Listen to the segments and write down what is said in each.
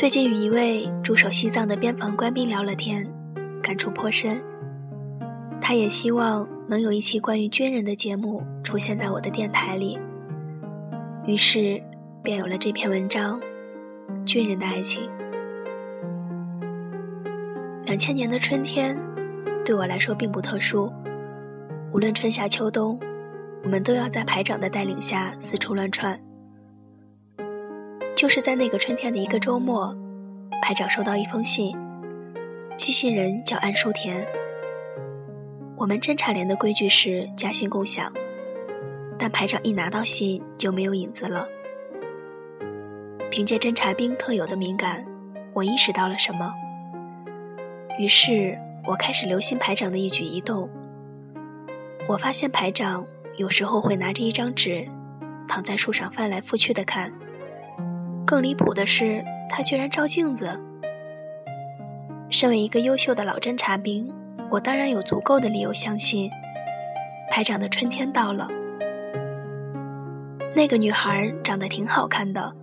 最近与一位驻守西藏的边防官兵聊了天，感触颇深。他也希望能有一期关于军人的节目出现在我的电台里，于是便有了这篇文章《军人的爱情》。两千年的春天，对我来说并不特殊，无论春夏秋冬，我们都要在排长的带领下四处乱窜。就是在那个春天的一个周末，排长收到一封信，寄信人叫安书田。我们侦察连的规矩是加信共享，但排长一拿到信就没有影子了。凭借侦察兵特有的敏感，我意识到了什么，于是我开始留心排长的一举一动。我发现排长有时候会拿着一张纸，躺在树上翻来覆去的看。更离谱的是，他居然照镜子。身为一个优秀的老侦察兵，我当然有足够的理由相信，排长的春天到了。那个女孩长得挺好看的，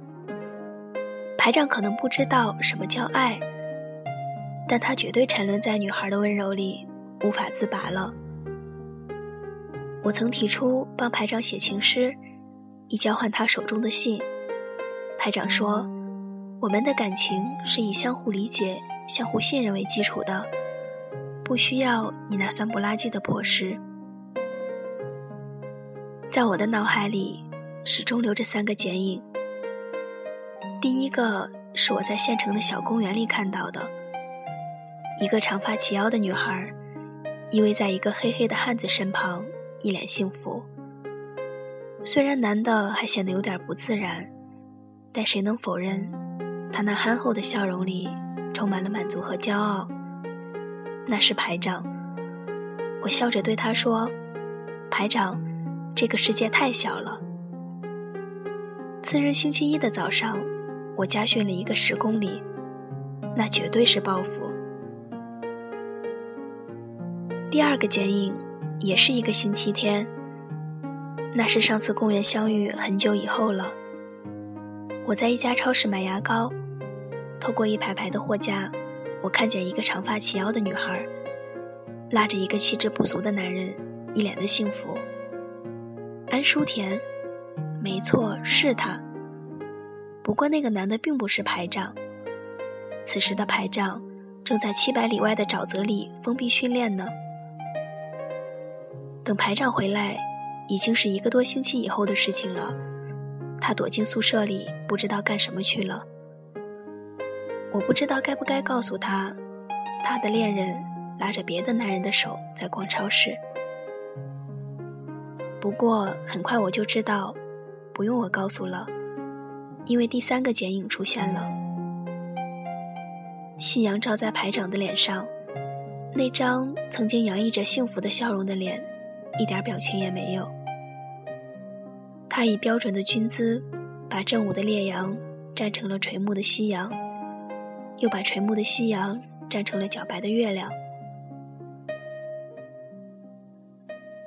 排长可能不知道什么叫爱，但他绝对沉沦在女孩的温柔里，无法自拔了。我曾提出帮排长写情诗，以交换他手中的信。排长说：“我们的感情是以相互理解、相互信任为基础的，不需要你那酸不拉几的破事。”在我的脑海里，始终留着三个剪影。第一个是我在县城的小公园里看到的，一个长发齐腰的女孩，依偎在一个黑黑的汉子身旁，一脸幸福。虽然男的还显得有点不自然。但谁能否认，他那憨厚的笑容里充满了满足和骄傲？那是排长。我笑着对他说：“排长，这个世界太小了。”次日星期一的早上，我加训了一个十公里，那绝对是报复。第二个剪影，也是一个星期天，那是上次公园相遇很久以后了。我在一家超市买牙膏，透过一排排的货架，我看见一个长发齐腰的女孩，拉着一个气质不俗的男人，一脸的幸福。安书田，没错，是他。不过那个男的并不是排长。此时的排长正在七百里外的沼泽里封闭训练呢。等排长回来，已经是一个多星期以后的事情了。他躲进宿舍里，不知道干什么去了。我不知道该不该告诉他，他的恋人拉着别的男人的手在逛超市。不过很快我就知道，不用我告诉了，因为第三个剪影出现了。夕阳照在排长的脸上，那张曾经洋溢着幸福的笑容的脸，一点表情也没有。他以标准的军姿，把正午的烈阳站成了垂暮的夕阳，又把垂暮的夕阳站成了皎白的月亮。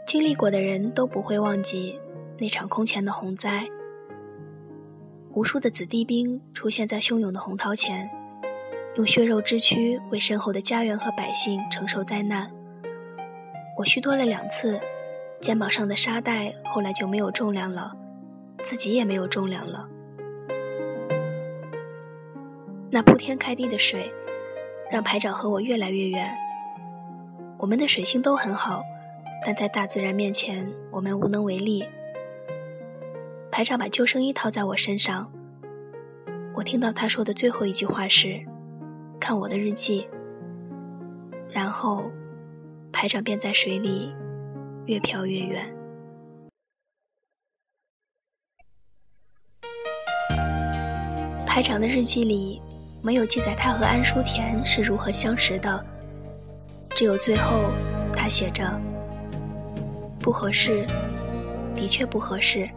经历过的人都不会忘记那场空前的洪灾，无数的子弟兵出现在汹涌的洪涛前，用血肉之躯为身后的家园和百姓承受灾难。我虚脱了两次，肩膀上的沙袋后来就没有重量了。自己也没有重量了。那铺天盖地的水，让排长和我越来越远。我们的水性都很好，但在大自然面前，我们无能为力。排长把救生衣套在我身上，我听到他说的最后一句话是：“看我的日记。”然后，排长便在水里越飘越远。排长的日记里没有记载他和安书田是如何相识的，只有最后他写着：“不合适，的确不合适。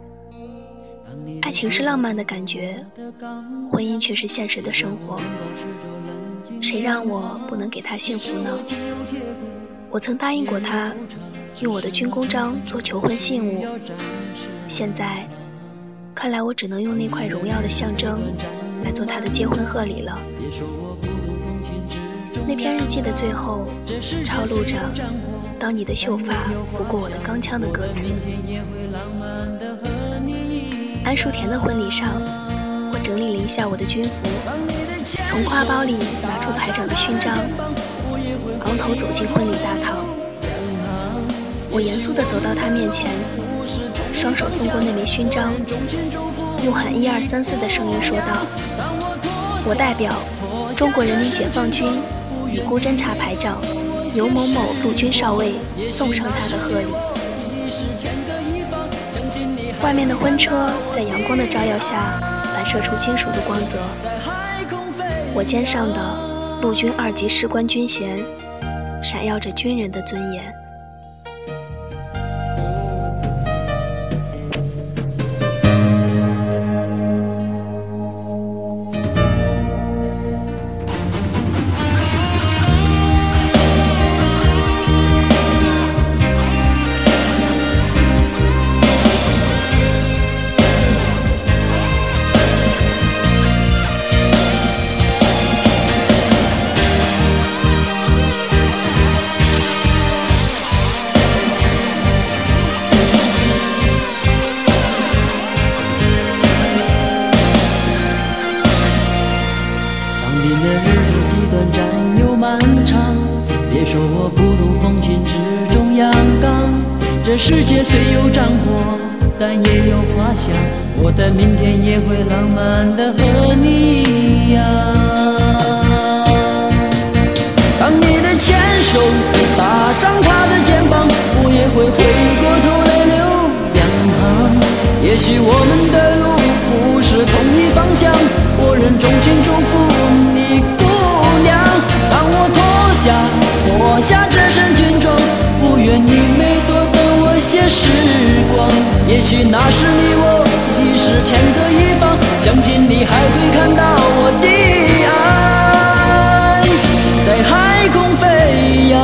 爱情是浪漫的感觉，婚姻却是现实的生活。谁让我不能给他幸福呢？我曾答应过他，用我的军功章做求婚信物，现在看来我只能用那块荣耀的象征。”来做他的结婚贺礼了。那篇日记的最后，抄录着“当你的秀发拂过我的钢枪”的歌词。安淑田的婚礼上，我整理了一下我的军服，从挎包里拿出排长的勋章，昂头走进婚礼大堂。我严肃地走到他面前，双手送过那枚勋章，用喊一二三四的声音说道：“我代表中国人民解放军。”以孤侦察排长牛某某陆军少尉送上他的贺礼。外面的婚车在阳光的照耀下反射出金属的光泽，我肩上的陆军二级士官军衔闪耀着军人的尊严。这世界虽有战火，但也有花香。我的明天也会浪漫的和你一样。当你的牵手搭上他的肩膀，些时光。也许那时你我已是天各一方，相信你还会看到我的爱在海空飞扬。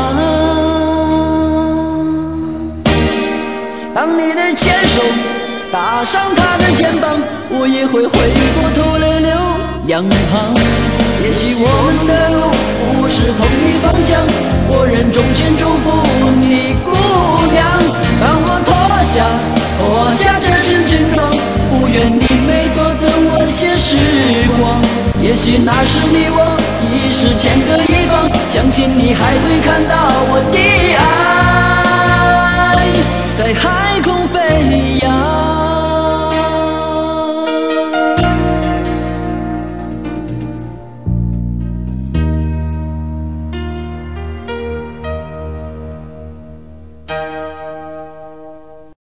当你的牵手搭上他的肩膀，我也会回过头来流两行。也许我们的路不是同一方向。我仍衷心祝福你，姑娘。当我脱下脱下这身军装，不愿你每多等我些时光。也许那时你我已是天各一方，相信你还会看到我的爱在海空飞扬。